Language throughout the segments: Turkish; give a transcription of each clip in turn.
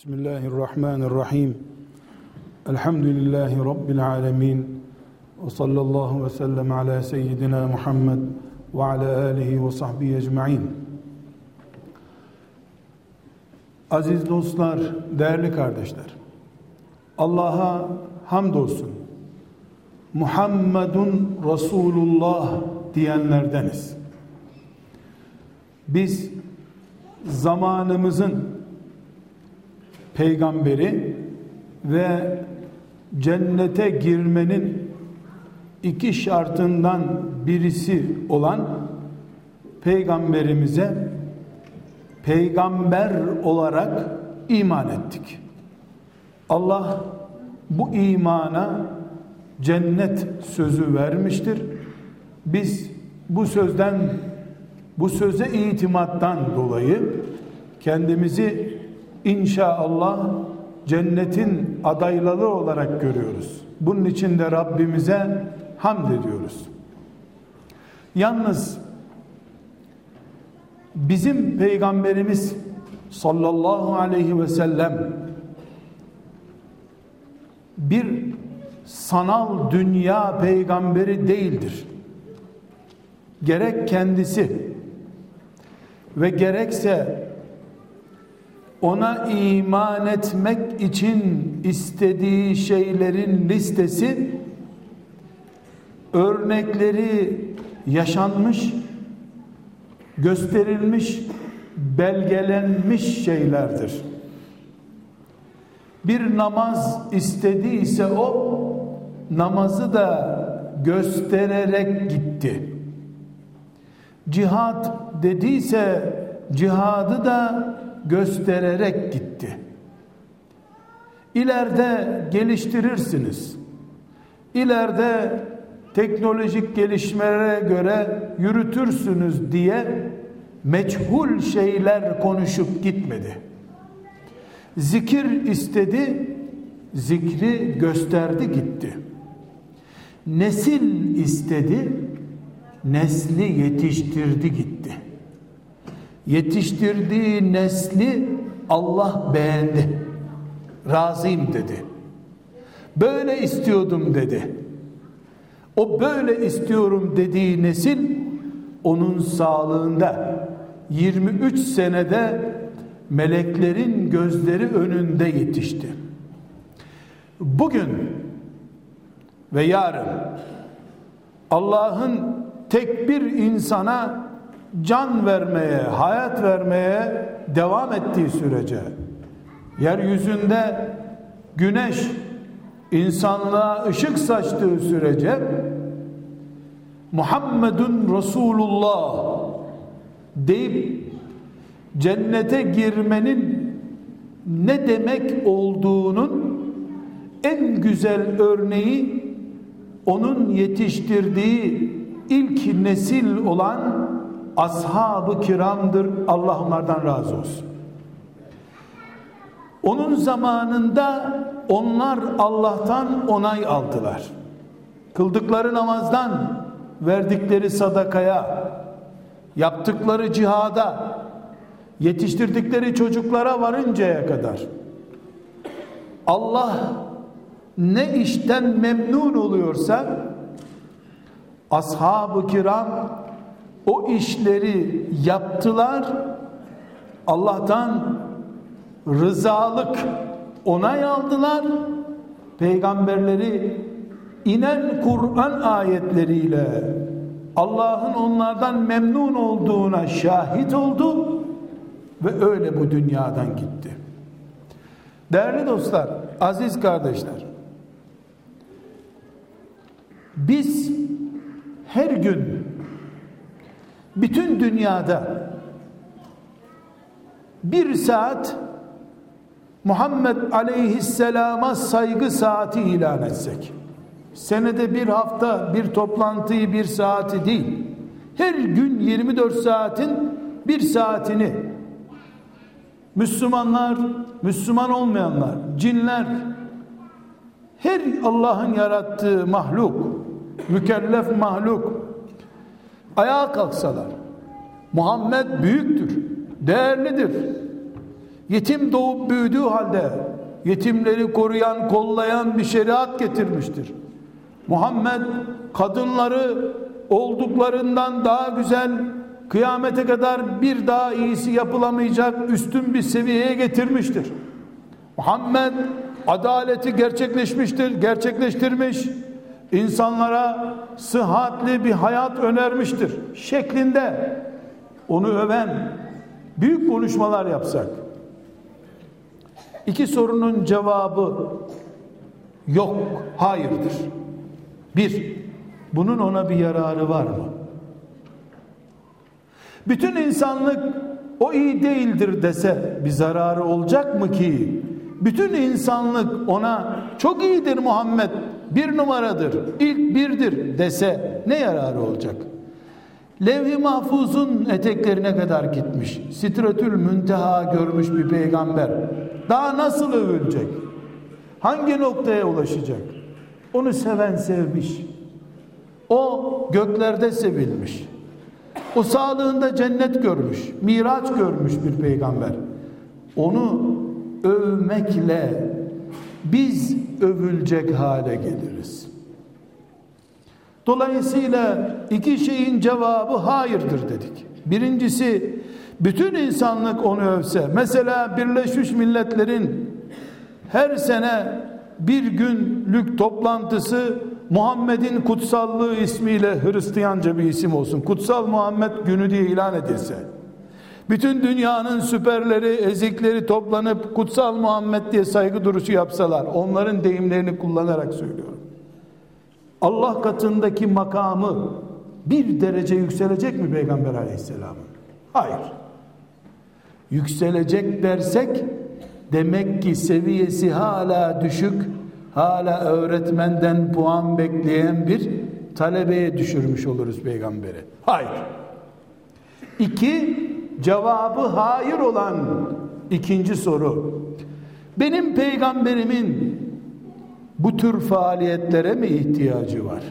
Bismillahirrahmanirrahim. Elhamdülillahi Rabbil alemin. Ve sallallahu ve sellem ala seyyidina Muhammed ve ala alihi ve sahbihi ecma'in. Aziz dostlar, değerli kardeşler. Allah'a hamdolsun. Muhammedun Resulullah diyenlerdeniz. Biz zamanımızın peygamberi ve cennete girmenin iki şartından birisi olan peygamberimize peygamber olarak iman ettik. Allah bu imana cennet sözü vermiştir. Biz bu sözden bu söze itimattan dolayı kendimizi inşallah cennetin adayları olarak görüyoruz. Bunun için de Rabbimize hamd ediyoruz. Yalnız bizim peygamberimiz sallallahu aleyhi ve sellem bir sanal dünya peygamberi değildir. Gerek kendisi ve gerekse ona iman etmek için istediği şeylerin listesi örnekleri yaşanmış, gösterilmiş, belgelenmiş şeylerdir. Bir namaz istediyse o namazı da göstererek gitti. Cihad dediyse cihadı da göstererek gitti. İleride geliştirirsiniz. İleride teknolojik gelişmelere göre yürütürsünüz diye meçhul şeyler konuşup gitmedi. Zikir istedi, zikri gösterdi gitti. Nesil istedi, nesli yetiştirdi gitti yetiştirdiği nesli Allah beğendi. Razıyım dedi. Böyle istiyordum dedi. O böyle istiyorum dediği nesil onun sağlığında 23 senede meleklerin gözleri önünde yetişti. Bugün ve yarın Allah'ın tek bir insana can vermeye, hayat vermeye devam ettiği sürece yeryüzünde güneş insanlığa ışık saçtığı sürece Muhammedun Resulullah deyip cennete girmenin ne demek olduğunun en güzel örneği onun yetiştirdiği ilk nesil olan ashab-ı kiramdır. Allah onlardan razı olsun. Onun zamanında onlar Allah'tan onay aldılar. Kıldıkları namazdan, verdikleri sadakaya, yaptıkları cihada, yetiştirdikleri çocuklara varıncaya kadar Allah ne işten memnun oluyorsa ashab-ı kiram o işleri yaptılar Allah'tan rızalık onay aldılar peygamberleri inen Kur'an ayetleriyle Allah'ın onlardan memnun olduğuna şahit oldu ve öyle bu dünyadan gitti. Değerli dostlar, aziz kardeşler, biz her gün bütün dünyada bir saat Muhammed aleyhisselama saygı saati ilan etsek senede bir hafta bir toplantıyı bir saati değil her gün 24 saatin bir saatini Müslümanlar, Müslüman olmayanlar, cinler her Allah'ın yarattığı mahluk, mükellef mahluk ayağa kalksalar Muhammed büyüktür, değerlidir. yetim doğup büyüdüğü halde yetimleri koruyan, kollayan bir şeriat getirmiştir. Muhammed kadınları olduklarından daha güzel kıyamete kadar bir daha iyisi yapılamayacak üstün bir seviyeye getirmiştir. Muhammed adaleti gerçekleşmiştir, gerçekleştirmiş. İnsanlara sıhhatli bir hayat önermiştir. Şeklinde onu öven büyük konuşmalar yapsak. İki sorunun cevabı yok, hayırdır. Bir, bunun ona bir yararı var mı? Bütün insanlık o iyi değildir dese bir zararı olacak mı ki? Bütün insanlık ona çok iyidir Muhammed bir numaradır ilk birdir dese ne yararı olacak? Levh-i mahfuzun eteklerine kadar gitmiş. Sitretül münteha görmüş bir peygamber. Daha nasıl övülecek? Hangi noktaya ulaşacak? Onu seven sevmiş. O göklerde sevilmiş. O sağlığında cennet görmüş, miraç görmüş bir peygamber. Onu övmekle biz övülecek hale geliriz. Dolayısıyla iki şeyin cevabı hayırdır dedik. Birincisi bütün insanlık onu övse. Mesela Birleşmiş Milletler'in her sene bir günlük toplantısı Muhammed'in kutsallığı ismiyle Hristiyanca bir isim olsun. Kutsal Muhammed günü diye ilan edilse. Bütün dünyanın süperleri, ezikleri toplanıp kutsal Muhammed diye saygı duruşu yapsalar, onların deyimlerini kullanarak söylüyorum. Allah katındaki makamı bir derece yükselecek mi Peygamber aleyhisselamın? Hayır. Yükselecek dersek demek ki seviyesi hala düşük, hala öğretmenden puan bekleyen bir talebeye düşürmüş oluruz peygamberi. Hayır. İki, cevabı hayır olan ikinci soru. Benim peygamberimin bu tür faaliyetlere mi ihtiyacı var?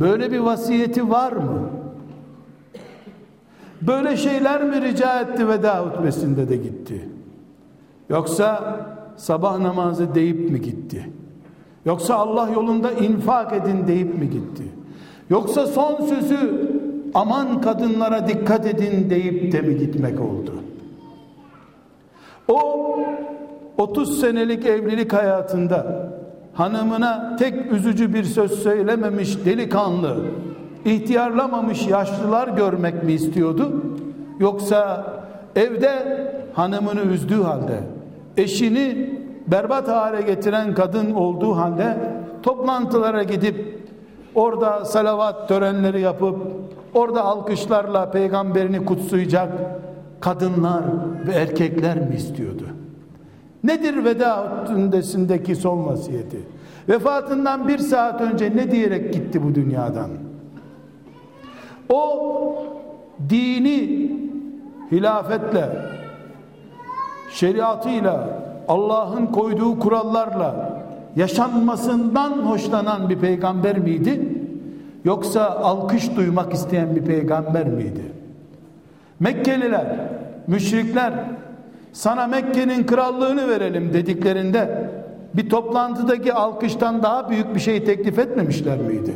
Böyle bir vasiyeti var mı? Böyle şeyler mi rica etti veda hutbesinde de gitti? Yoksa sabah namazı deyip mi gitti? Yoksa Allah yolunda infak edin deyip mi gitti? Yoksa son sözü aman kadınlara dikkat edin deyip de mi gitmek oldu? O 30 senelik evlilik hayatında hanımına tek üzücü bir söz söylememiş delikanlı, ihtiyarlamamış yaşlılar görmek mi istiyordu? Yoksa evde hanımını üzdüğü halde, eşini berbat hale getiren kadın olduğu halde toplantılara gidip orada salavat törenleri yapıp orada alkışlarla peygamberini kutsayacak kadınlar ve erkekler mi istiyordu? Nedir veda hutbesindeki son vasiyeti? Vefatından bir saat önce ne diyerek gitti bu dünyadan? O dini hilafetle, şeriatıyla, Allah'ın koyduğu kurallarla yaşanmasından hoşlanan bir peygamber miydi? Yoksa alkış duymak isteyen bir peygamber miydi? Mekkeliler, müşrikler sana Mekke'nin krallığını verelim dediklerinde bir toplantıdaki alkıştan daha büyük bir şey teklif etmemişler miydi?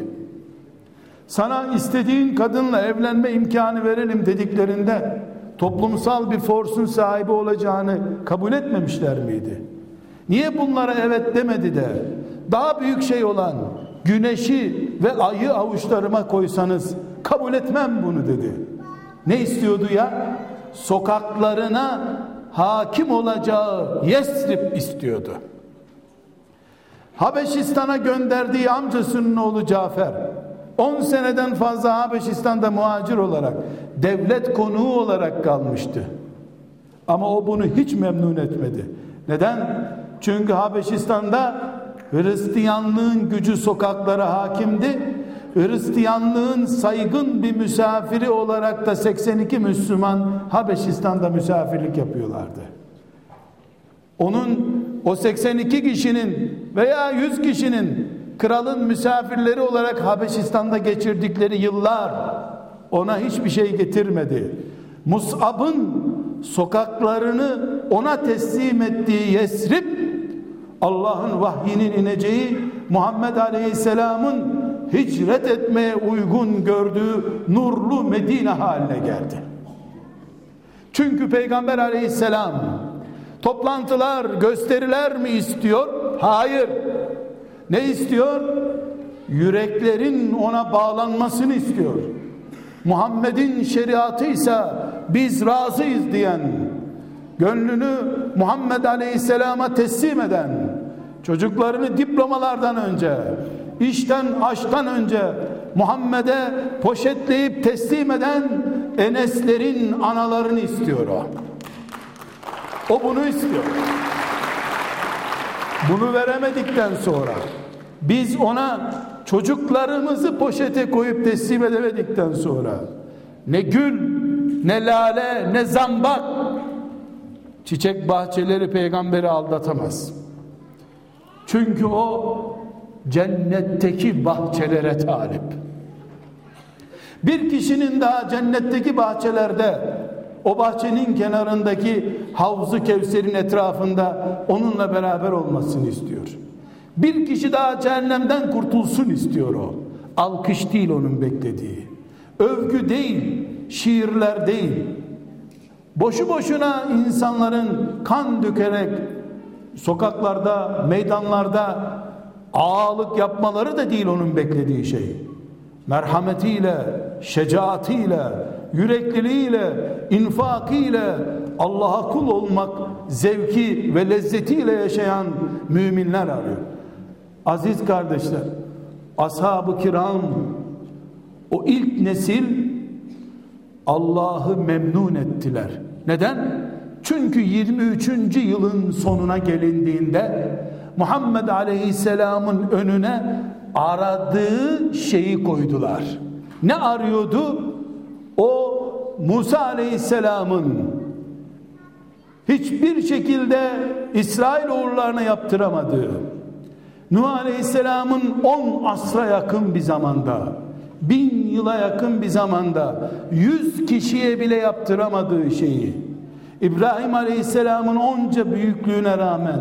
Sana istediğin kadınla evlenme imkanı verelim dediklerinde toplumsal bir forsun sahibi olacağını kabul etmemişler miydi? Niye bunlara evet demedi de daha büyük şey olan güneşi ve ayı avuçlarıma koysanız kabul etmem bunu dedi. Ne istiyordu ya? Sokaklarına hakim olacağı Yesrib istiyordu. Habeşistan'a gönderdiği amcasının oğlu Cafer 10 seneden fazla Habeşistan'da muhacir olarak devlet konuğu olarak kalmıştı. Ama o bunu hiç memnun etmedi. Neden? Çünkü Habeşistan'da Hristiyanlığın gücü sokaklara hakimdi. Hristiyanlığın saygın bir misafiri olarak da 82 Müslüman Habeşistan'da misafirlik yapıyorlardı. Onun o 82 kişinin veya 100 kişinin kralın misafirleri olarak Habeşistan'da geçirdikleri yıllar ona hiçbir şey getirmedi. Mus'ab'ın sokaklarını ona teslim ettiği Yesrib Allah'ın vahyinin ineceği Muhammed Aleyhisselam'ın hicret etmeye uygun gördüğü nurlu Medine haline geldi. Çünkü Peygamber Aleyhisselam toplantılar, gösteriler mi istiyor? Hayır. Ne istiyor? Yüreklerin ona bağlanmasını istiyor. Muhammed'in şeriatı ise biz razıyız diyen, gönlünü Muhammed Aleyhisselam'a teslim eden, çocuklarını diplomalardan önce, işten aşktan önce Muhammed'e poşetleyip teslim eden Eneslerin analarını istiyor o. O bunu istiyor. Bunu veremedikten sonra biz ona çocuklarımızı poşete koyup teslim edemedikten sonra ne gül ne lale ne zambak çiçek bahçeleri peygamberi aldatamaz. Çünkü o cennetteki bahçelere talip. Bir kişinin daha cennetteki bahçelerde o bahçenin kenarındaki havzu Kevser'in etrafında onunla beraber olmasını istiyor. Bir kişi daha cehennemden kurtulsun istiyor o. Alkış değil onun beklediği. Övgü değil, şiirler değil. Boşu boşuna insanların kan dökerek sokaklarda, meydanlarda ağalık yapmaları da değil onun beklediği şey. Merhametiyle, şecaatiyle, yürekliliğiyle, infakıyla Allah'a kul olmak zevki ve lezzetiyle yaşayan müminler arıyor. Aziz kardeşler, ashab-ı kiram o ilk nesil Allah'ı memnun ettiler. Neden? Çünkü 23. yılın sonuna gelindiğinde Muhammed Aleyhisselam'ın önüne aradığı şeyi koydular. Ne arıyordu? O Musa Aleyhisselam'ın hiçbir şekilde İsrail oğullarına yaptıramadığı Nuh Aleyhisselam'ın 10 asra yakın bir zamanda bin yıla yakın bir zamanda yüz kişiye bile yaptıramadığı şeyi İbrahim Aleyhisselam'ın onca büyüklüğüne rağmen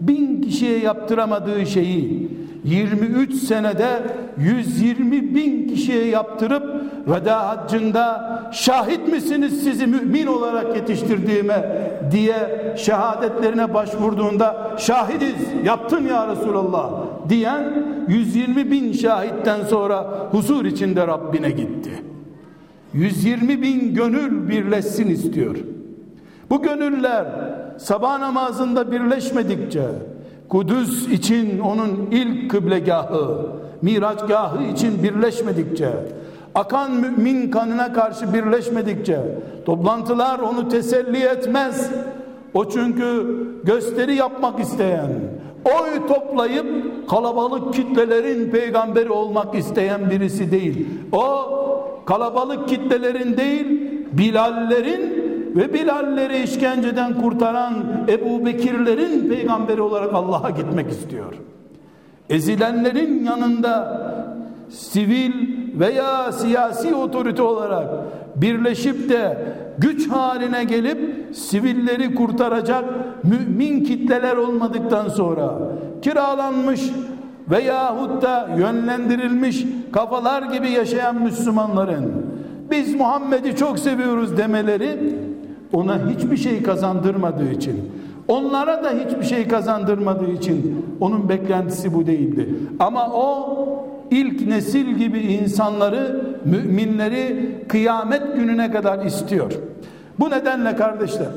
bin kişiye yaptıramadığı şeyi 23 senede 120 bin kişiye yaptırıp veda haccında şahit misiniz sizi mümin olarak yetiştirdiğime diye şehadetlerine başvurduğunda şahidiz yaptın ya Resulallah diyen 120 bin şahitten sonra huzur içinde Rabbine gitti. 120 bin gönül birleşsin istiyor. Bu gönüller sabah namazında birleşmedikçe Kudüs için onun ilk kıblegahı, miraçgahı için birleşmedikçe, akan mümin kanına karşı birleşmedikçe, toplantılar onu teselli etmez. O çünkü gösteri yapmak isteyen, oy toplayıp kalabalık kitlelerin peygamberi olmak isteyen birisi değil. O kalabalık kitlelerin değil, Bilallerin ve Bilalleri işkenceden kurtaran Ebu Bekirlerin peygamberi olarak Allah'a gitmek istiyor. Ezilenlerin yanında sivil veya siyasi otorite olarak birleşip de güç haline gelip sivilleri kurtaracak mümin kitleler olmadıktan sonra kiralanmış veyahut da yönlendirilmiş kafalar gibi yaşayan Müslümanların biz Muhammed'i çok seviyoruz demeleri ona hiçbir şey kazandırmadığı için onlara da hiçbir şey kazandırmadığı için onun beklentisi bu değildi. Ama o ilk nesil gibi insanları, müminleri kıyamet gününe kadar istiyor. Bu nedenle kardeşler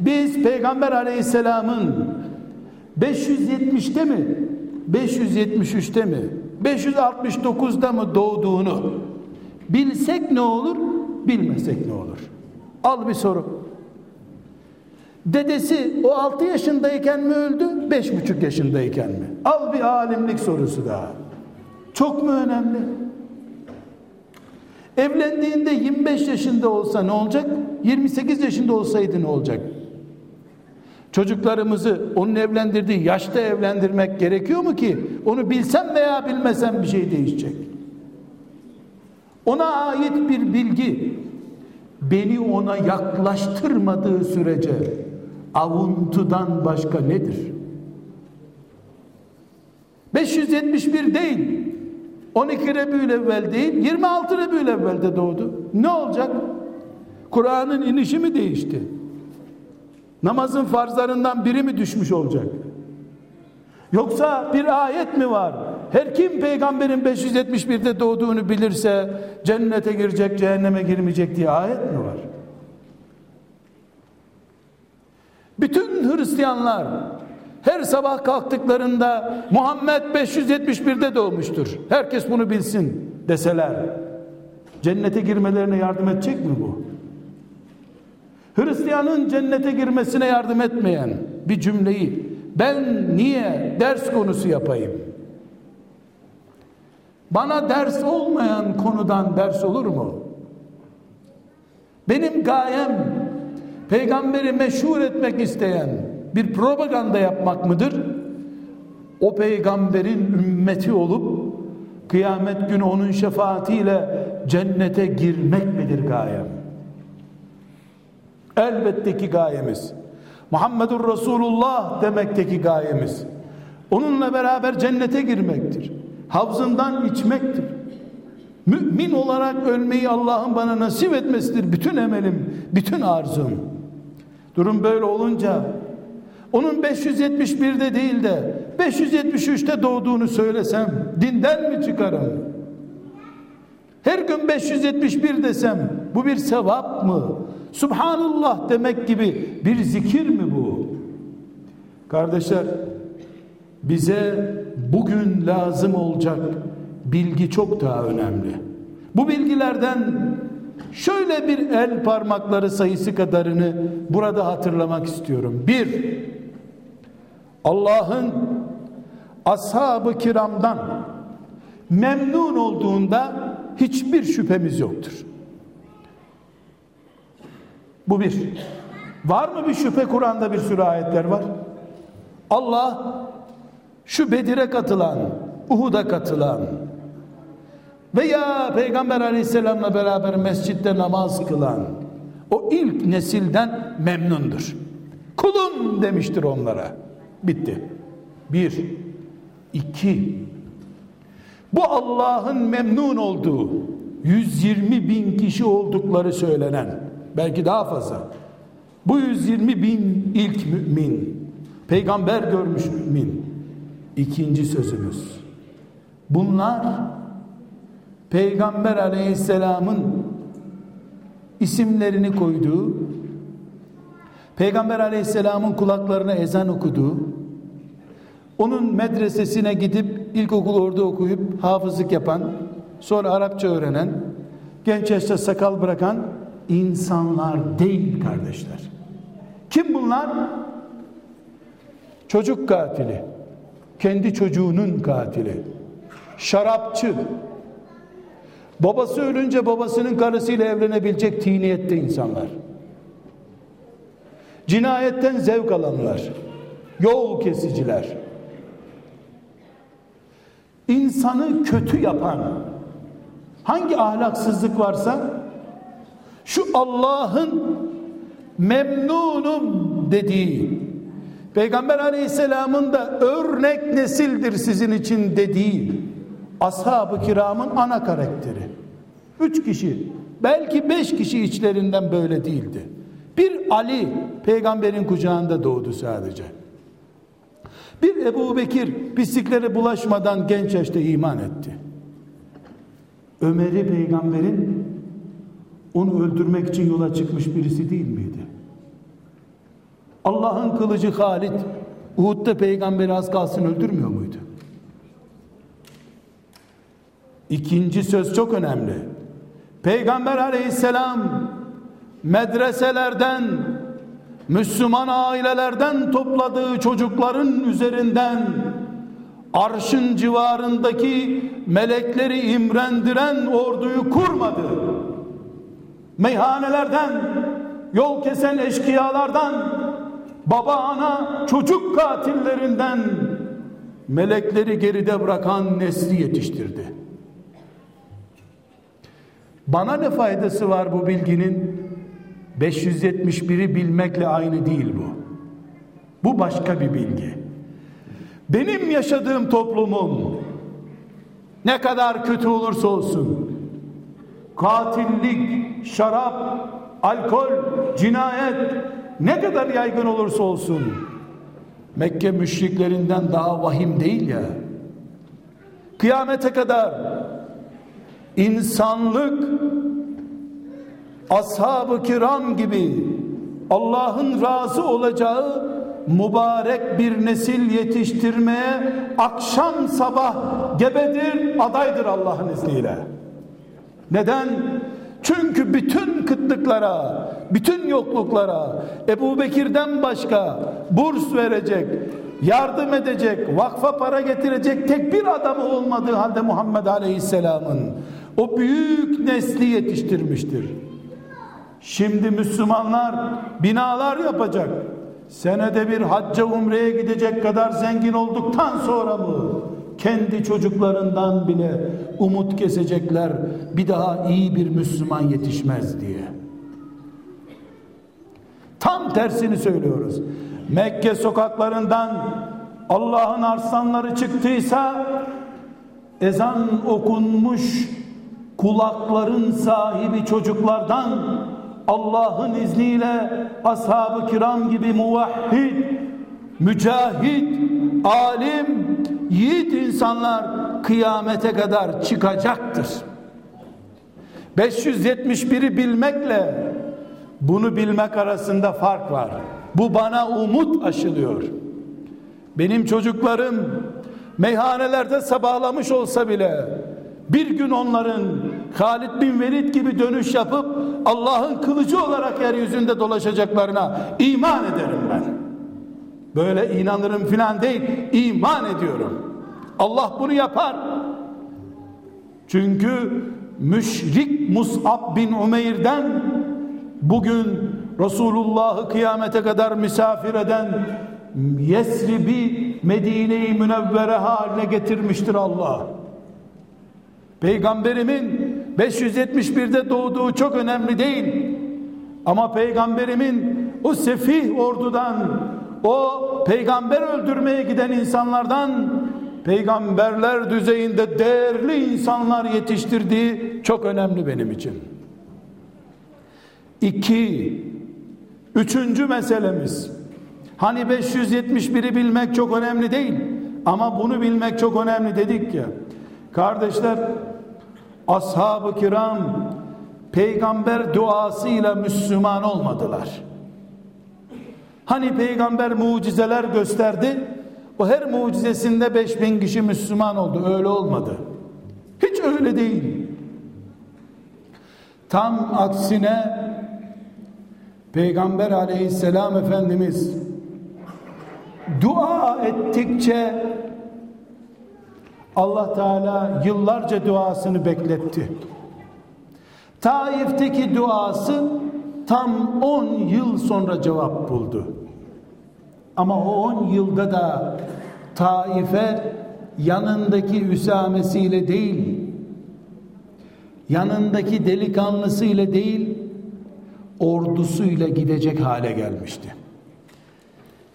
biz Peygamber Aleyhisselam'ın 570'te mi 573'te mi 569'da mı doğduğunu bilsek ne olur bilmesek ne olur al bir soru Dedesi o 6 yaşındayken mi öldü, 5,5 yaşındayken mi? Al bir alimlik sorusu daha. Çok mu önemli? Evlendiğinde 25 yaşında olsa ne olacak? 28 yaşında olsaydı ne olacak? Çocuklarımızı onun evlendirdiği yaşta evlendirmek gerekiyor mu ki? Onu bilsem veya bilmesem bir şey değişecek. Ona ait bir bilgi, beni ona yaklaştırmadığı sürece avuntudan başka nedir? 571 değil. 12 Rebül evvel değil, 26 Rebül evvelde doğdu. Ne olacak? Kur'an'ın inişi mi değişti? Namazın farzlarından biri mi düşmüş olacak? Yoksa bir ayet mi var? Her kim peygamberin 571'de doğduğunu bilirse cennete girecek, cehenneme girmeyecek diye ayet mi var? Bütün Hristiyanlar her sabah kalktıklarında Muhammed 571'de doğmuştur. Herkes bunu bilsin deseler. Cennete girmelerine yardım edecek mi bu? Hristiyanın cennete girmesine yardım etmeyen bir cümleyi ben niye ders konusu yapayım? Bana ders olmayan konudan ders olur mu? Benim gayem peygamberi meşhur etmek isteyen bir propaganda yapmak mıdır? O peygamberin ümmeti olup kıyamet günü onun şefaatiyle cennete girmek midir gayem? Elbette ki gayemiz. Muhammedur Resulullah demekteki gayemiz. Onunla beraber cennete girmektir. Havzından içmektir. Mümin olarak ölmeyi Allah'ın bana nasip etmesidir. Bütün emelim, bütün arzum. Durum böyle olunca onun 571'de değil de 573'te doğduğunu söylesem dinden mi çıkarım? Her gün 571 desem bu bir sevap mı? Subhanallah demek gibi bir zikir mi bu? Kardeşler bize bugün lazım olacak bilgi çok daha önemli. Bu bilgilerden şöyle bir el parmakları sayısı kadarını burada hatırlamak istiyorum. Bir, Allah'ın ashab-ı kiramdan memnun olduğunda hiçbir şüphemiz yoktur. Bu bir. Var mı bir şüphe Kur'an'da bir sürü ayetler var. Allah şu Bedir'e katılan, Uhud'a katılan veya Peygamber aleyhisselamla beraber mescitte namaz kılan o ilk nesilden memnundur. Kulum demiştir onlara. Bitti. Bir. iki. Bu Allah'ın memnun olduğu 120 bin kişi oldukları söylenen belki daha fazla bu 120 bin ilk mümin peygamber görmüş mümin ikinci sözümüz bunlar peygamber aleyhisselamın isimlerini koyduğu peygamber aleyhisselamın kulaklarına ezan okuduğu onun medresesine gidip ilkokul orada okuyup hafızlık yapan, sonra Arapça öğrenen, genç yaşta sakal bırakan insanlar değil kardeşler. Kim bunlar? Çocuk katili. Kendi çocuğunun katili. Şarapçı. Babası ölünce babasının karısıyla evlenebilecek tiniyette insanlar. Cinayetten zevk alanlar. Yol kesiciler insanı kötü yapan hangi ahlaksızlık varsa şu Allah'ın memnunum dediği Peygamber aleyhisselamın da örnek nesildir sizin için dediği ashab-ı kiramın ana karakteri. Üç kişi belki beş kişi içlerinden böyle değildi. Bir Ali peygamberin kucağında doğdu sadece. Bir Ebu Bekir pisliklere bulaşmadan genç yaşta iman etti. Ömer'i peygamberin onu öldürmek için yola çıkmış birisi değil miydi? Allah'ın kılıcı Halid Uhud'da peygamberi az kalsın öldürmüyor muydu? İkinci söz çok önemli. Peygamber aleyhisselam medreselerden Müslüman ailelerden topladığı çocukların üzerinden arşın civarındaki melekleri imrendiren orduyu kurmadı. Meyhanelerden, yol kesen eşkıyalardan, baba ana çocuk katillerinden melekleri geride bırakan nesli yetiştirdi. Bana ne faydası var bu bilginin? 571'i bilmekle aynı değil bu. Bu başka bir bilgi. Benim yaşadığım toplumum ne kadar kötü olursa olsun katillik, şarap, alkol, cinayet ne kadar yaygın olursa olsun Mekke müşriklerinden daha vahim değil ya. Kıyamete kadar insanlık ashab-ı kiram gibi Allah'ın razı olacağı mübarek bir nesil yetiştirmeye akşam sabah gebedir adaydır Allah'ın izniyle. Neden? Çünkü bütün kıtlıklara, bütün yokluklara Ebu Bekir'den başka burs verecek, yardım edecek, vakfa para getirecek tek bir adamı olmadığı halde Muhammed Aleyhisselam'ın o büyük nesli yetiştirmiştir. Şimdi Müslümanlar binalar yapacak. Senede bir hacca umreye gidecek kadar zengin olduktan sonra mı kendi çocuklarından bile umut kesecekler bir daha iyi bir Müslüman yetişmez diye. Tam tersini söylüyoruz. Mekke sokaklarından Allah'ın arslanları çıktıysa ezan okunmuş kulakların sahibi çocuklardan Allah'ın izniyle ashab-ı kiram gibi muvahhid, mücahit, alim, yiğit insanlar kıyamete kadar çıkacaktır. 571'i bilmekle bunu bilmek arasında fark var. Bu bana umut aşılıyor. Benim çocuklarım meyhanelerde sabahlamış olsa bile bir gün onların Halid bin Velid gibi dönüş yapıp Allah'ın kılıcı olarak yeryüzünde dolaşacaklarına iman ederim ben. Böyle inanırım filan değil, iman ediyorum. Allah bunu yapar. Çünkü müşrik Mus'ab bin Umeyr'den bugün Resulullah'ı kıyamete kadar misafir eden Yesrib'i Medine-i Münevvere haline getirmiştir Allah. Peygamberimin 571'de doğduğu çok önemli değil. Ama peygamberimin o sefih ordudan, o peygamber öldürmeye giden insanlardan peygamberler düzeyinde değerli insanlar yetiştirdiği çok önemli benim için. İki, üçüncü meselemiz. Hani 571'i bilmek çok önemli değil ama bunu bilmek çok önemli dedik ya. Kardeşler ashab-ı kiram peygamber duasıyla Müslüman olmadılar. Hani peygamber mucizeler gösterdi. O her mucizesinde 5000 kişi Müslüman oldu. Öyle olmadı. Hiç öyle değil. Tam aksine Peygamber aleyhisselam Efendimiz dua ettikçe Allah Teala yıllarca duasını bekletti. Taif'teki duası tam 10 yıl sonra cevap buldu. Ama o 10 yılda da Taif'e yanındaki Üsamesiyle değil, yanındaki delikanlısıyla değil, ordusuyla gidecek hale gelmişti.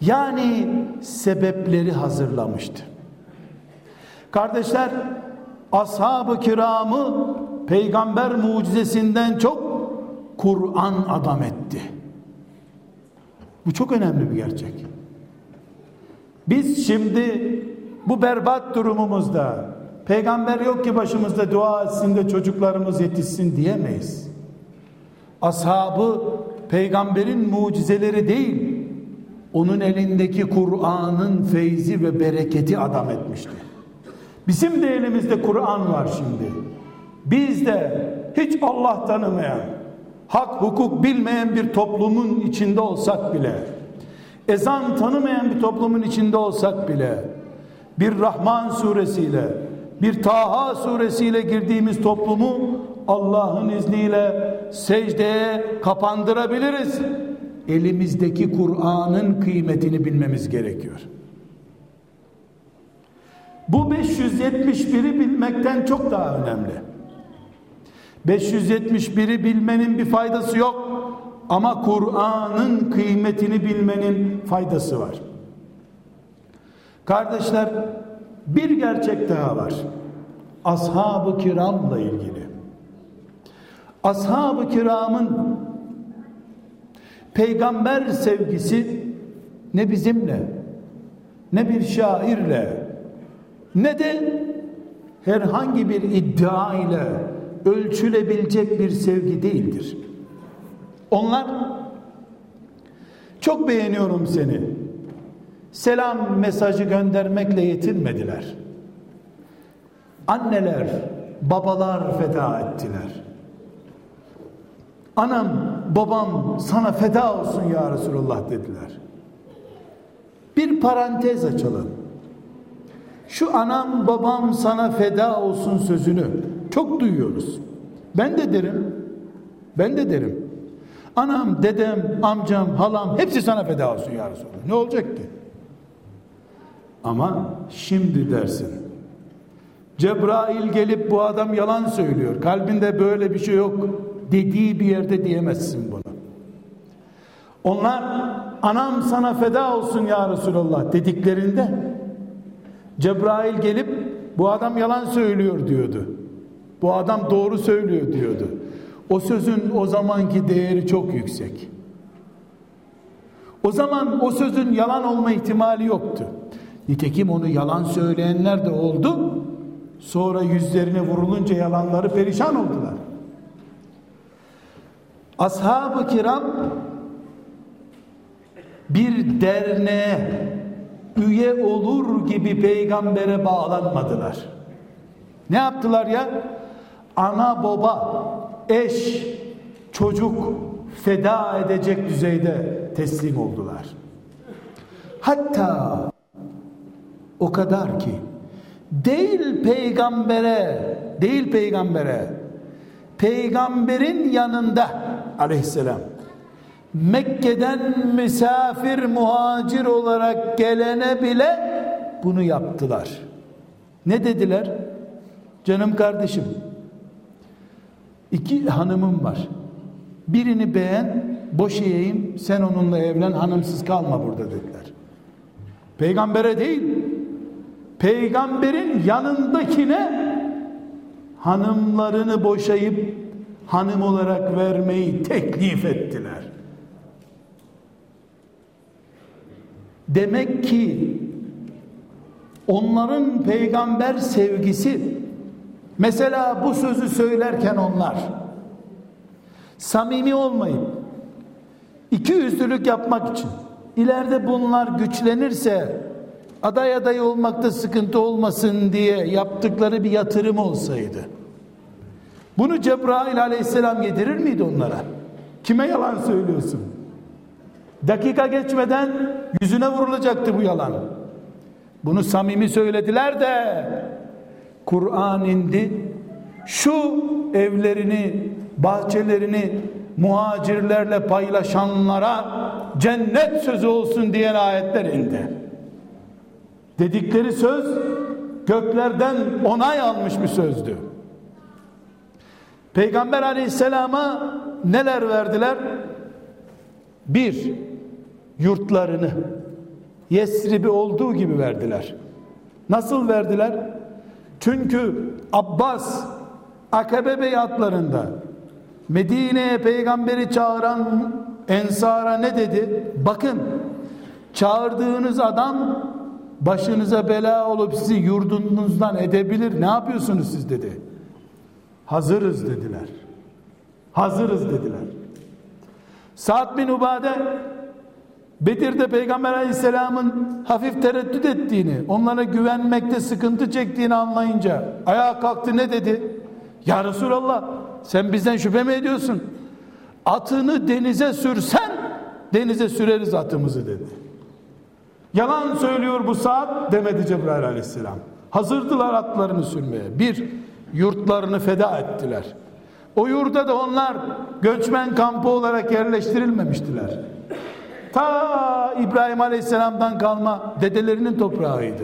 Yani sebepleri hazırlamıştı. Kardeşler, ashab-ı kiramı peygamber mucizesinden çok Kur'an adam etti. Bu çok önemli bir gerçek. Biz şimdi bu berbat durumumuzda peygamber yok ki başımızda dua etsin de çocuklarımız yetişsin diyemeyiz. Ashabı peygamberin mucizeleri değil, onun elindeki Kur'an'ın feyzi ve bereketi adam etmişti. Bizim de elimizde Kur'an var şimdi. Biz de hiç Allah tanımayan, hak hukuk bilmeyen bir toplumun içinde olsak bile, ezan tanımayan bir toplumun içinde olsak bile, bir Rahman suresiyle, bir Taha suresiyle girdiğimiz toplumu Allah'ın izniyle secdeye kapandırabiliriz. Elimizdeki Kur'an'ın kıymetini bilmemiz gerekiyor. Bu 571'i bilmekten çok daha önemli. 571'i bilmenin bir faydası yok. Ama Kur'an'ın kıymetini bilmenin faydası var. Kardeşler bir gerçek daha var. Ashab-ı kiramla ilgili. Ashab-ı kiramın peygamber sevgisi ne bizimle ne bir şairle ne de herhangi bir iddia ile ölçülebilecek bir sevgi değildir. Onlar çok beğeniyorum seni. Selam mesajı göndermekle yetinmediler. Anneler, babalar feda ettiler. Anam, babam sana feda olsun ya Resulullah dediler. Bir parantez açalım. Şu anam babam sana feda olsun sözünü çok duyuyoruz. Ben de derim. Ben de derim. Anam, dedem, amcam, halam hepsi sana feda olsun ya Resulallah. Ne olacak ki? Ama şimdi dersin. Cebrail gelip bu adam yalan söylüyor. Kalbinde böyle bir şey yok dediği bir yerde diyemezsin bunu. Onlar anam sana feda olsun ya Resulallah dediklerinde Cebrail gelip bu adam yalan söylüyor diyordu. Bu adam doğru söylüyor diyordu. O sözün o zamanki değeri çok yüksek. O zaman o sözün yalan olma ihtimali yoktu. Nitekim onu yalan söyleyenler de oldu. Sonra yüzlerine vurulunca yalanları perişan oldular. Ashab-ı kiram bir derneğe üye olur gibi peygambere bağlanmadılar. Ne yaptılar ya? Ana baba, eş, çocuk feda edecek düzeyde teslim oldular. Hatta o kadar ki değil peygambere, değil peygambere, peygamberin yanında aleyhisselam Mekke'den misafir muhacir olarak gelene bile bunu yaptılar. Ne dediler? Canım kardeşim iki hanımım var. Birini beğen, boşayayım, sen onunla evlen, hanımsız kalma burada dediler. Peygambere değil, peygamberin yanındakine hanımlarını boşayıp hanım olarak vermeyi teklif ettiler. Demek ki onların peygamber sevgisi mesela bu sözü söylerken onlar samimi olmayıp iki yüzlülük yapmak için ileride bunlar güçlenirse aday aday olmakta sıkıntı olmasın diye yaptıkları bir yatırım olsaydı bunu Cebrail aleyhisselam yedirir miydi onlara? Kime yalan söylüyorsun? Dakika geçmeden yüzüne vurulacaktı bu yalan. Bunu samimi söylediler de Kur'an indi. Şu evlerini, bahçelerini muhacirlerle paylaşanlara cennet sözü olsun diyen ayetler indi. Dedikleri söz göklerden onay almış bir sözdü. Peygamber aleyhisselama neler verdiler? Bir, yurtlarını Yesrib'i olduğu gibi verdiler. Nasıl verdiler? Çünkü Abbas Akabe beyatlarında Medine'ye peygamberi çağıran ensara ne dedi? Bakın çağırdığınız adam başınıza bela olup sizi yurdunuzdan edebilir. Ne yapıyorsunuz siz dedi. Hazırız dediler. Hazırız dediler. Sa'd bin Ubade Bedir'de Peygamber Aleyhisselam'ın hafif tereddüt ettiğini, onlara güvenmekte sıkıntı çektiğini anlayınca ayağa kalktı ne dedi? Ya Resulallah sen bizden şüphe mi ediyorsun? Atını denize sürsen denize süreriz atımızı dedi. Yalan söylüyor bu saat demedi Cebrail aleyhisselam. Hazırdılar atlarını sürmeye. Bir, yurtlarını feda ettiler. O yurda da onlar göçmen kampı olarak yerleştirilmemiştiler. Ta İbrahim Aleyhisselam'dan kalma dedelerinin toprağıydı.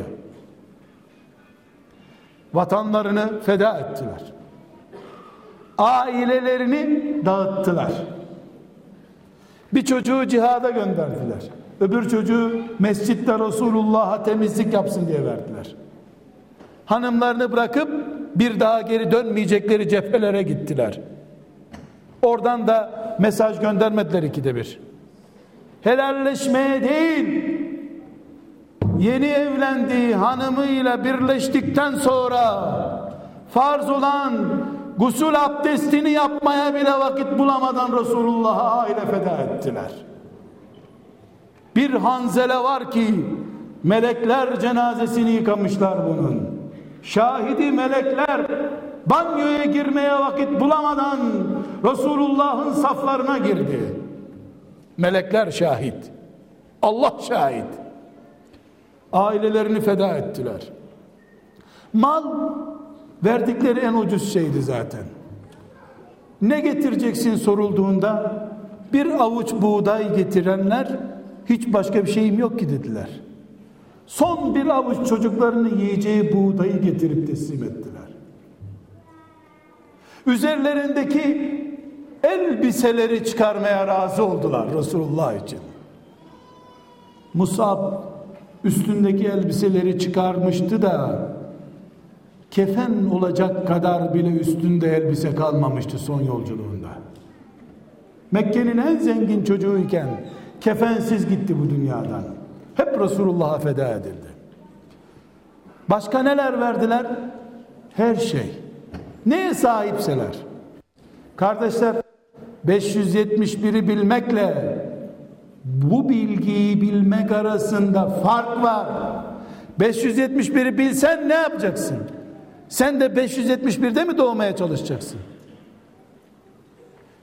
Vatanlarını feda ettiler. Ailelerini dağıttılar. Bir çocuğu cihada gönderdiler. Öbür çocuğu mescitte Resulullah'a temizlik yapsın diye verdiler. Hanımlarını bırakıp bir daha geri dönmeyecekleri cephelere gittiler. Oradan da mesaj göndermediler ikide bir. Helalleşmeye değil, yeni evlendiği hanımıyla birleştikten sonra farz olan gusül abdestini yapmaya bile vakit bulamadan Resulullah'a aile feda ettiler. Bir hanzele var ki melekler cenazesini yıkamışlar bunun. Şahidi melekler banyoya girmeye vakit bulamadan Resulullah'ın saflarına girdi. Melekler şahit. Allah şahit. Ailelerini feda ettiler. Mal verdikleri en ucuz şeydi zaten. Ne getireceksin sorulduğunda bir avuç buğday getirenler hiç başka bir şeyim yok ki dediler. Son bir avuç çocuklarını yiyeceği buğdayı getirip teslim ettiler. Üzerlerindeki elbiseleri çıkarmaya razı oldular Resulullah için. Musab üstündeki elbiseleri çıkarmıştı da kefen olacak kadar bile üstünde elbise kalmamıştı son yolculuğunda. Mekke'nin en zengin çocuğuyken kefensiz gitti bu dünyadan. Hep Resulullah'a feda edildi. Başka neler verdiler? Her şey. Neye sahipseler. Kardeşler 571'i bilmekle bu bilgiyi bilmek arasında fark var. 571'i bilsen ne yapacaksın? Sen de 571'de mi doğmaya çalışacaksın?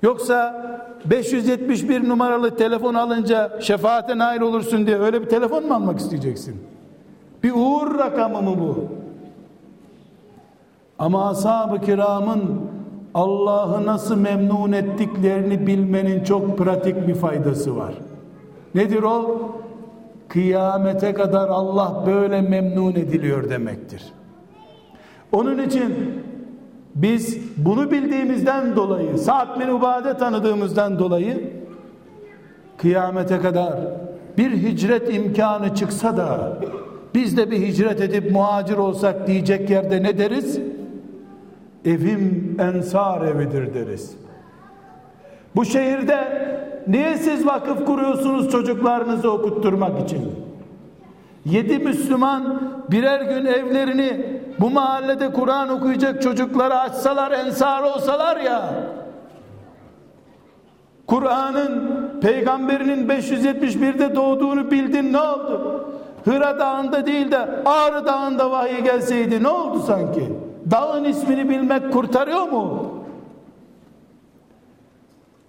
Yoksa 571 numaralı telefon alınca şefaate nail olursun diye öyle bir telefon mu almak isteyeceksin? Bir uğur rakamı mı bu? Ama ashab-ı kiramın Allah'ı nasıl memnun ettiklerini bilmenin çok pratik bir faydası var. Nedir o? Kıyamete kadar Allah böyle memnun ediliyor demektir. Onun için biz bunu bildiğimizden dolayı, Sa'd bin Ubade tanıdığımızdan dolayı kıyamete kadar bir hicret imkanı çıksa da biz de bir hicret edip muhacir olsak diyecek yerde ne deriz? Evim ensar evidir deriz. Bu şehirde niye siz vakıf kuruyorsunuz çocuklarınızı okutturmak için? Yedi Müslüman birer gün evlerini bu mahallede Kur'an okuyacak çocuklara açsalar ensar olsalar ya Kur'an'ın peygamberinin 571'de doğduğunu bildin ne oldu? Hıra dağında değil de Ağrı dağında vahiy gelseydi ne oldu sanki? Dağın ismini bilmek kurtarıyor mu?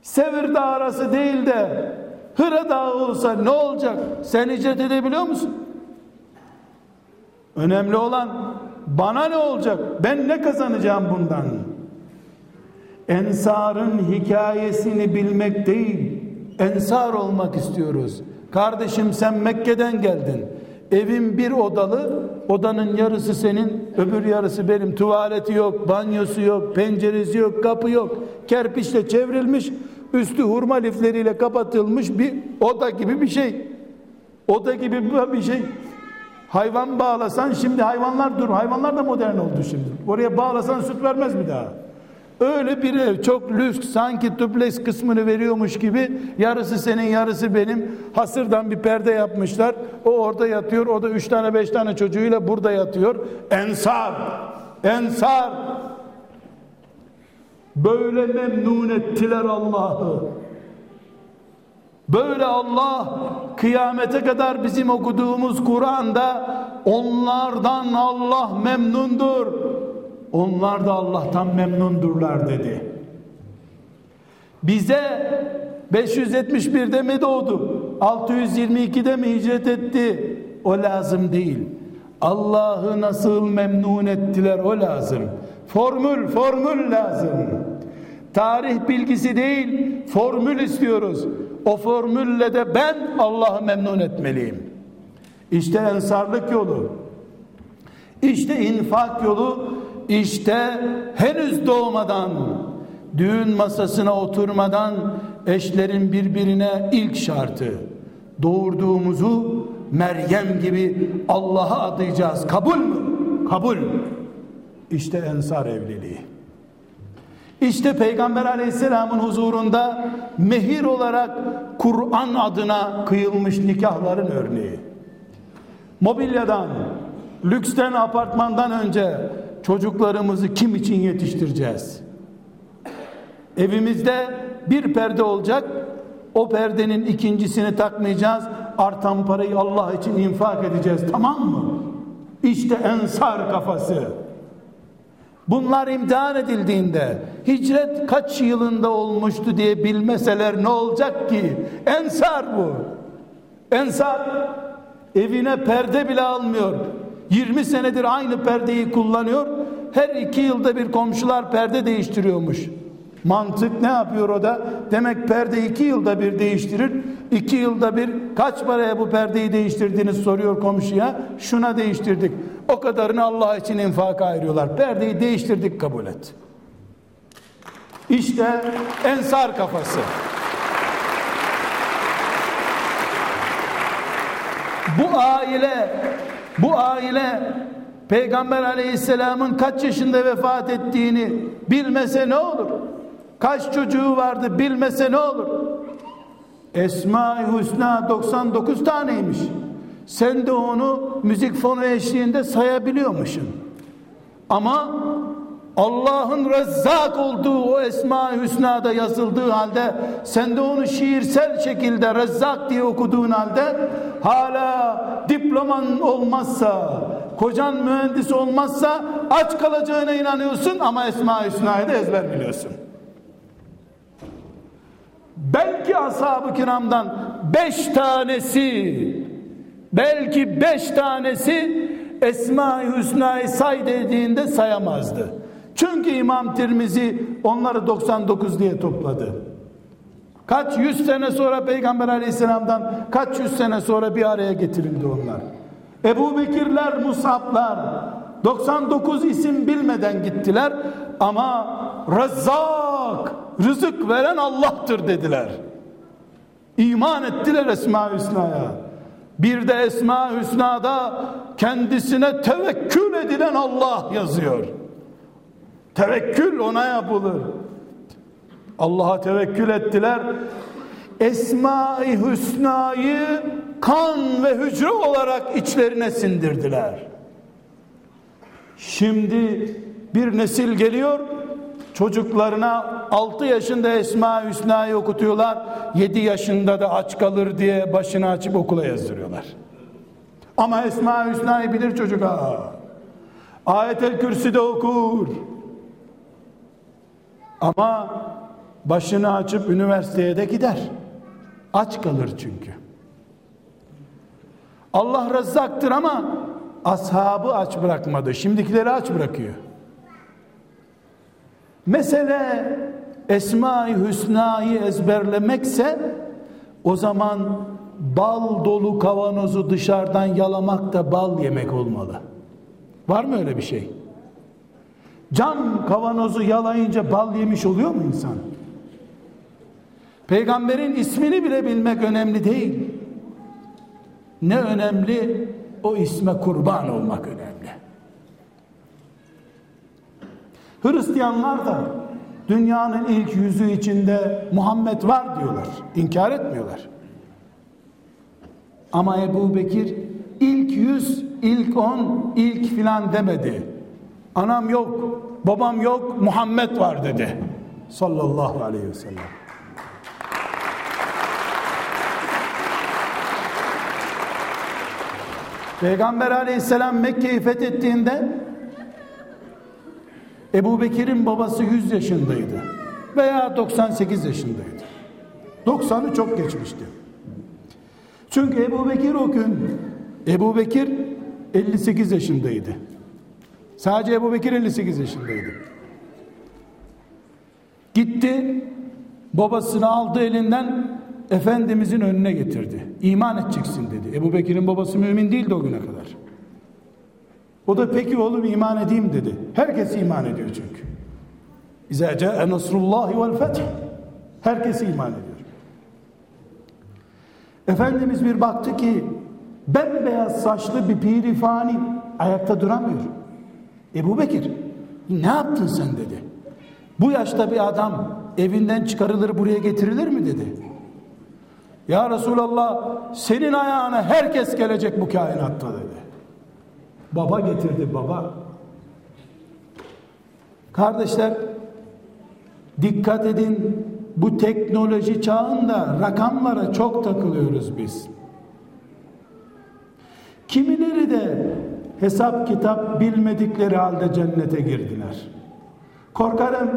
Sevir Dağı arası değil de Hıra Dağı olsa ne olacak? Sen hicret edebiliyor musun? Önemli olan bana ne olacak? Ben ne kazanacağım bundan? Ensar'ın hikayesini bilmek değil, ensar olmak istiyoruz. Kardeşim sen Mekke'den geldin. Evin bir odalı, odanın yarısı senin, öbür yarısı benim. Tuvaleti yok, banyosu yok, penceresi yok, kapı yok. Kerpiçle çevrilmiş, üstü hurma lifleriyle kapatılmış bir oda gibi bir şey. Oda gibi bir şey. Hayvan bağlasan şimdi hayvanlar dur. Hayvanlar da modern oldu şimdi. Oraya bağlasan süt vermez mi daha? Öyle bir ev çok lüks sanki dubleks kısmını veriyormuş gibi. Yarısı senin yarısı benim. Hasırdan bir perde yapmışlar. O orada yatıyor o da üç tane beş tane çocuğuyla burada yatıyor. Ensar ensar. Böyle memnun ettiler Allah'ı. Böyle Allah kıyamete kadar bizim okuduğumuz Kur'an'da onlardan Allah memnundur. Onlar da Allah'tan memnundurlar dedi. Bize 571'de mi doğdu? 622'de mi hicret etti? O lazım değil. Allah'ı nasıl memnun ettiler o lazım. Formül, formül lazım. Tarih bilgisi değil, formül istiyoruz. O formülle de ben Allah'ı memnun etmeliyim. İşte ensarlık yolu. İşte infak yolu. İşte henüz doğmadan düğün masasına oturmadan eşlerin birbirine ilk şartı doğurduğumuzu Meryem gibi Allah'a adayacağız. Kabul mü? Kabul. İşte ensar evliliği. İşte Peygamber aleyhisselamın huzurunda mehir olarak Kur'an adına kıyılmış nikahların örneği. Mobilyadan, lüksten, apartmandan önce çocuklarımızı kim için yetiştireceğiz? Evimizde bir perde olacak, o perdenin ikincisini takmayacağız, artan parayı Allah için infak edeceğiz, tamam mı? İşte ensar kafası. Bunlar imtihan edildiğinde hicret kaç yılında olmuştu diye bilmeseler ne olacak ki? Ensar bu. Ensar evine perde bile almıyor. 20 senedir aynı perdeyi kullanıyor. Her iki yılda bir komşular perde değiştiriyormuş. Mantık ne yapıyor o da? Demek perde iki yılda bir değiştirir. İki yılda bir kaç paraya bu perdeyi değiştirdiğini soruyor komşuya. Şuna değiştirdik. O kadarını Allah için infaka ayırıyorlar. Perdeyi değiştirdik kabul et. İşte ensar kafası. Bu aile bu aile Peygamber aleyhisselamın kaç yaşında vefat ettiğini bilmese ne olur? Kaç çocuğu vardı bilmese ne olur? Esma-i Hüsna 99 taneymiş. Sen de onu müzik fonu eşliğinde sayabiliyormuşsun. Ama Allah'ın Rezzak olduğu o Esma-i Hüsna'da yazıldığı halde sen de onu şiirsel şekilde Rezzak diye okuduğun halde hala diploman olmazsa kocan mühendis olmazsa aç kalacağına inanıyorsun ama Esma-i Hüsna'yı da ezber biliyorsun. Belki ashab-ı kiramdan beş tanesi belki beş tanesi Esma-i Hüsna'yı say dediğinde sayamazdı. Çünkü İmam Tirmizi onları 99 diye topladı. Kaç yüz sene sonra Peygamber aleyhisselamdan kaç yüz sene sonra bir araya getirildi onlar. Ebu Bekirler, Musablar 99 isim bilmeden gittiler ama Rezzak rızık veren Allah'tır dediler. İman ettiler Esma Hüsna'ya. Bir de Esma Hüsna'da kendisine tevekkül edilen Allah yazıyor. Tevekkül ona yapılır. Allah'a tevekkül ettiler. Esma-i Hüsna'yı kan ve hücre olarak içlerine sindirdiler. Şimdi bir nesil geliyor çocuklarına 6 yaşında Esma Hüsna'yı okutuyorlar 7 yaşında da aç kalır diye başını açıp okula yazdırıyorlar ama Esma Hüsna'yı bilir çocuk ha. Ayetel Kürsi de okur ama başını açıp üniversiteye de gider aç kalır çünkü Allah rezzaktır ama ashabı aç bırakmadı şimdikileri aç bırakıyor Mesele Esma-i Hüsna'yı ezberlemekse o zaman bal dolu kavanozu dışarıdan yalamak da bal yemek olmalı. Var mı öyle bir şey? Cam kavanozu yalayınca bal yemiş oluyor mu insan? Peygamberin ismini bile bilmek önemli değil. Ne önemli? O isme kurban olmak önemli. Hristiyanlar da dünyanın ilk yüzü içinde Muhammed var diyorlar. İnkar etmiyorlar. Ama Ebu Bekir ilk yüz, ilk on, ilk filan demedi. Anam yok, babam yok, Muhammed var dedi. Sallallahu aleyhi ve sellem. Peygamber aleyhisselam Mekke'yi fethettiğinde Ebu Bekir'in babası 100 yaşındaydı veya 98 yaşındaydı. 90'ı çok geçmişti. Çünkü Ebu Bekir o gün Ebu Bekir 58 yaşındaydı. Sadece Ebu Bekir 58 yaşındaydı. Gitti babasını aldı elinden Efendimizin önüne getirdi. İman edeceksin dedi. Ebu Bekir'in babası mümin değildi o güne kadar. O da peki oğlum iman edeyim dedi. Herkes iman ediyor çünkü. İzâ câe nasrullahi vel feth. Herkes iman ediyor. Efendimiz bir baktı ki bembeyaz saçlı bir pirifani ayakta duramıyor. Ebu Bekir ne yaptın sen dedi. Bu yaşta bir adam evinden çıkarılır buraya getirilir mi dedi. Ya Resulallah senin ayağına herkes gelecek bu kainatta dedi. Baba getirdi baba. Kardeşler dikkat edin bu teknoloji çağında rakamlara çok takılıyoruz biz. Kimileri de hesap kitap bilmedikleri halde cennete girdiler. Korkarım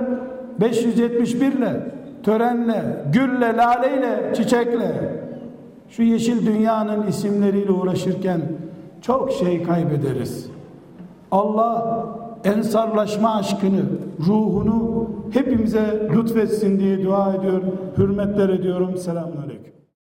571 ile törenle, gülle, laleyle, çiçekle şu yeşil dünyanın isimleriyle uğraşırken çok şey kaybederiz. Allah ensarlaşma aşkını, ruhunu hepimize lütfetsin diye dua ediyor. Hürmetler ediyorum. Selamun Aleyküm.